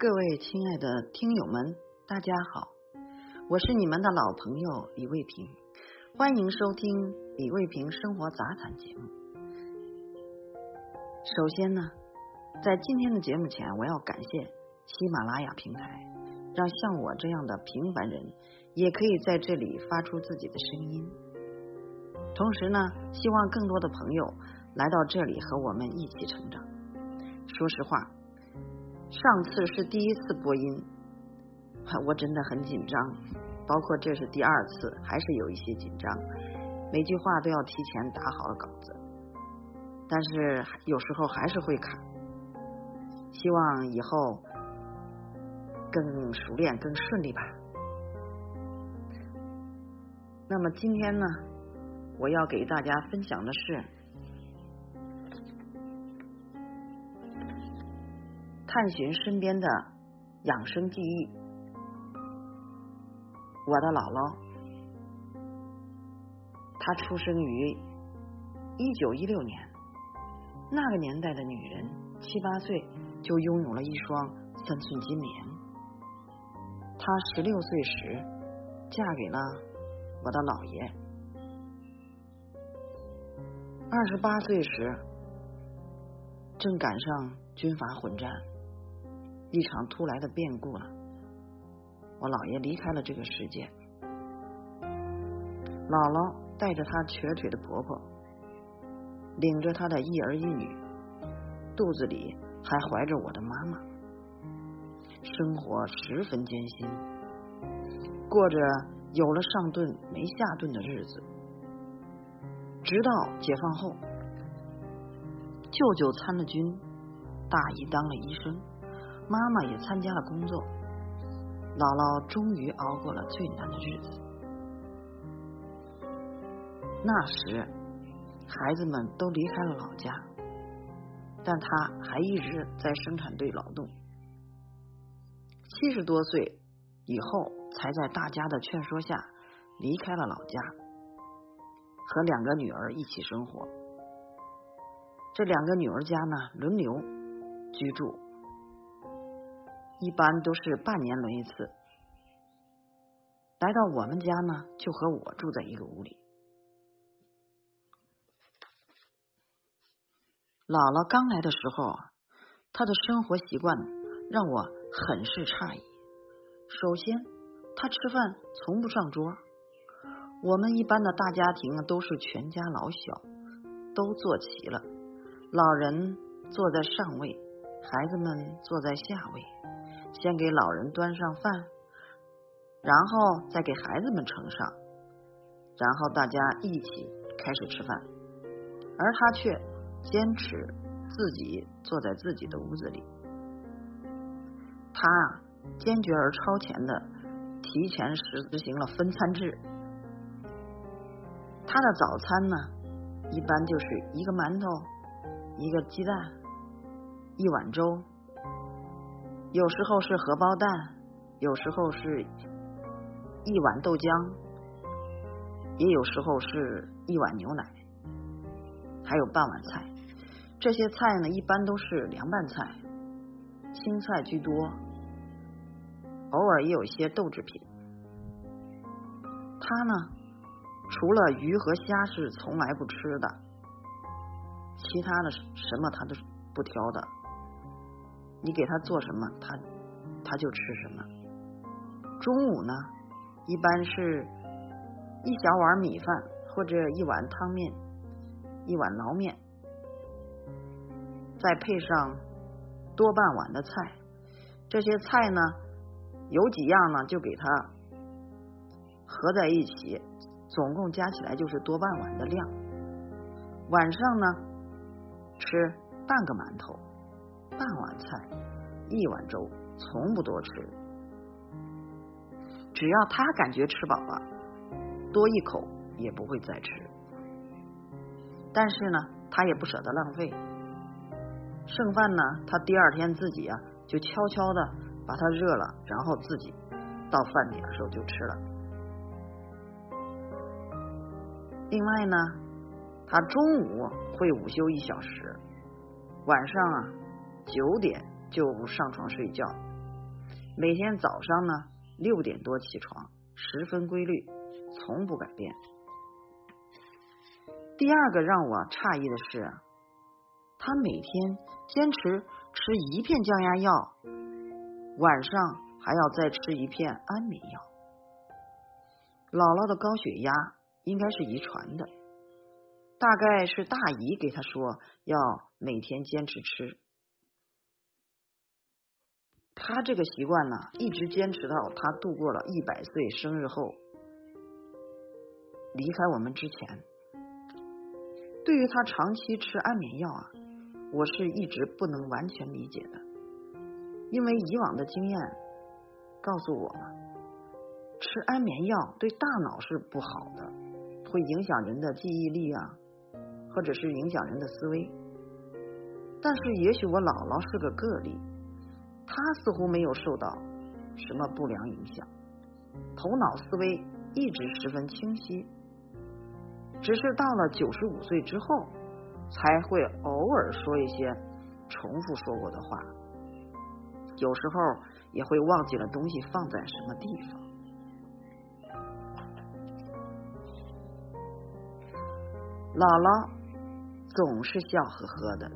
各位亲爱的听友们，大家好，我是你们的老朋友李卫平，欢迎收听李卫平生活杂谈节目。首先呢，在今天的节目前，我要感谢喜马拉雅平台，让像我这样的平凡人也可以在这里发出自己的声音。同时呢，希望更多的朋友来到这里和我们一起成长。说实话，上次是第一次播音，我真的很紧张，包括这是第二次，还是有一些紧张，每句话都要提前打好了稿子，但是有时候还是会卡。希望以后更熟练、更顺利吧。那么今天呢，我要给大家分享的是。探寻身边的养生记忆。我的姥姥，她出生于一九一六年，那个年代的女人七八岁就拥有了一双三寸金莲。她十六岁时嫁给了我的姥爷，二十八岁时正赶上军阀混战。一场突来的变故了，我姥爷离开了这个世界，姥姥带着她瘸腿的婆婆，领着她的一儿一女，肚子里还怀着我的妈妈，生活十分艰辛，过着有了上顿没下顿的日子。直到解放后，舅舅参了军，大姨当了医生。妈妈也参加了工作，姥姥终于熬过了最难的日子。那时，孩子们都离开了老家，但她还一直在生产队劳动。七十多岁以后，才在大家的劝说下离开了老家，和两个女儿一起生活。这两个女儿家呢，轮流居住。一般都是半年轮一次，来到我们家呢，就和我住在一个屋里。姥姥刚来的时候，她的生活习惯让我很是诧异。首先，她吃饭从不上桌。我们一般的大家庭都是全家老小都坐齐了，老人坐在上位，孩子们坐在下位。先给老人端上饭，然后再给孩子们盛上，然后大家一起开始吃饭，而他却坚持自己坐在自己的屋子里。他啊，坚决而超前的提前实执行了分餐制。他的早餐呢，一般就是一个馒头，一个鸡蛋，一碗粥。有时候是荷包蛋，有时候是一碗豆浆，也有时候是一碗牛奶，还有半碗菜。这些菜呢，一般都是凉拌菜，青菜居多，偶尔也有一些豆制品。他呢，除了鱼和虾是从来不吃的，其他的什么他都不挑的。你给他做什么，他他就吃什么。中午呢，一般是一小碗米饭或者一碗汤面，一碗捞面，再配上多半碗的菜。这些菜呢，有几样呢，就给他合在一起，总共加起来就是多半碗的量。晚上呢，吃半个馒头。一碗粥，从不多吃。只要他感觉吃饱了，多一口也不会再吃。但是呢，他也不舍得浪费，剩饭呢，他第二天自己啊，就悄悄的把它热了，然后自己到饭点的时候就吃了。另外呢，他中午会午休一小时，晚上啊。九点就上床睡觉，每天早上呢六点多起床，十分规律，从不改变。第二个让我诧异的是，他每天坚持吃一片降压药，晚上还要再吃一片安眠药。姥姥的高血压应该是遗传的，大概是大姨给他说要每天坚持吃。他这个习惯呢，一直坚持到他度过了一百岁生日后离开我们之前。对于他长期吃安眠药啊，我是一直不能完全理解的，因为以往的经验告诉我们，吃安眠药对大脑是不好的，会影响人的记忆力啊，或者是影响人的思维。但是也许我姥姥是个个例，他似乎没有受到什么不良影响，头脑思维一直十分清晰。只是到了九十五岁之后，才会偶尔说一些重复说过的话，有时候也会忘记了东西放在什么地方。姥姥总是笑呵呵的，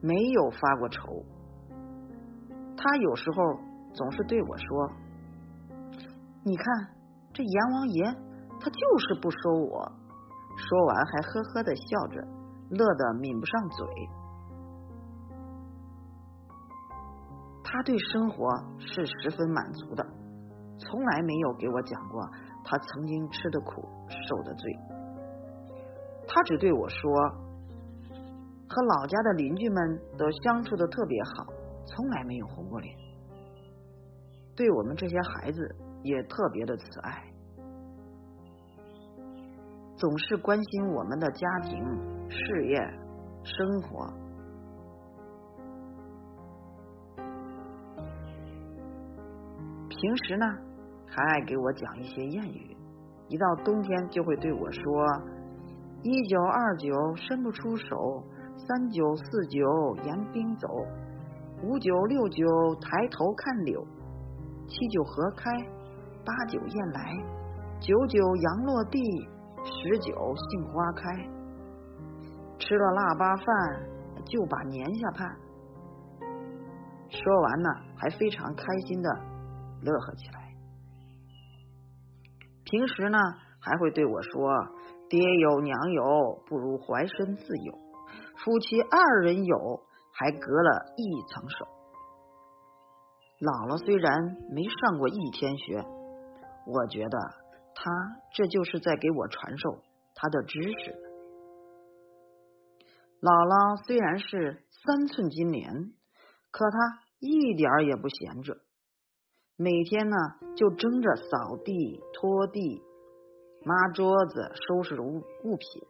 没有发过愁。他有时候总是对我说：“你看这阎王爷。”他就是不收我，说完还呵呵的笑着，乐得抿不上嘴。他对生活是十分满足的，从来没有给我讲过他曾经吃的苦、受的罪。他只对我说，和老家的邻居们都相处的特别好，从来没有红过脸，对我们这些孩子也特别的慈爱。总是关心我们的家庭、事业、生活。平时呢，还爱给我讲一些谚语。一到冬天，就会对我说：“一九二九伸不出手，三九四九严冰走，五九六九抬头看柳，七九河开，八九雁来，九九阳落地。”十九杏花开，吃了腊八饭就把年下盼。说完呢，还非常开心的乐呵起来。平时呢，还会对我说：“爹有娘有，不如怀身自有。夫妻二人有，还隔了一层手。”姥姥虽然没上过一天学，我觉得。他这就是在给我传授他的知识。姥姥虽然是三寸金莲，可她一点儿也不闲着，每天呢就争着扫地、拖地、抹桌子、收拾物物品，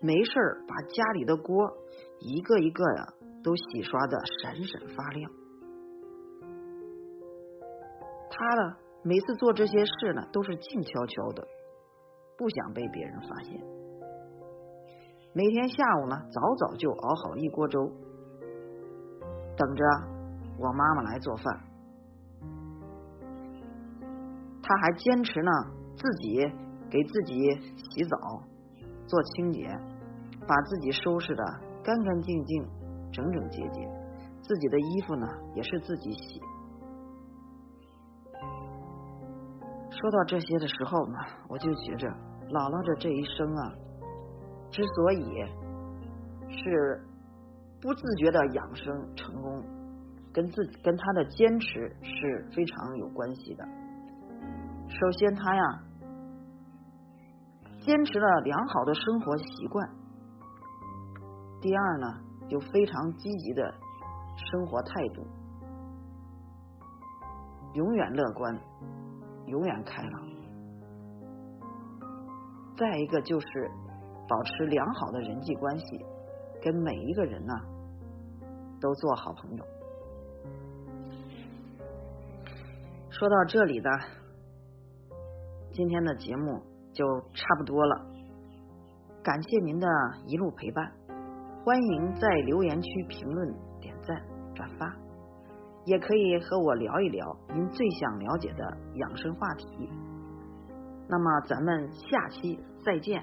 没事儿把家里的锅一个一个呀都洗刷的闪闪发亮。他呢？每次做这些事呢，都是静悄悄的，不想被别人发现。每天下午呢，早早就熬好一锅粥，等着我妈妈来做饭。他还坚持呢，自己给自己洗澡、做清洁，把自己收拾的干干净净、整整洁洁，自己的衣服呢，也是自己洗。说到这些的时候呢，我就觉着姥姥的这一生啊，之所以是不自觉的养生成功，跟自跟他的坚持是非常有关系的。首先，他呀坚持了良好的生活习惯；第二呢，有非常积极的生活态度，永远乐观。永远开朗。再一个就是保持良好的人际关系，跟每一个人呢都做好朋友。说到这里呢，今天的节目就差不多了。感谢您的一路陪伴，欢迎在留言区评论、点赞、转发。也可以和我聊一聊您最想了解的养生话题。那么咱们下期再见。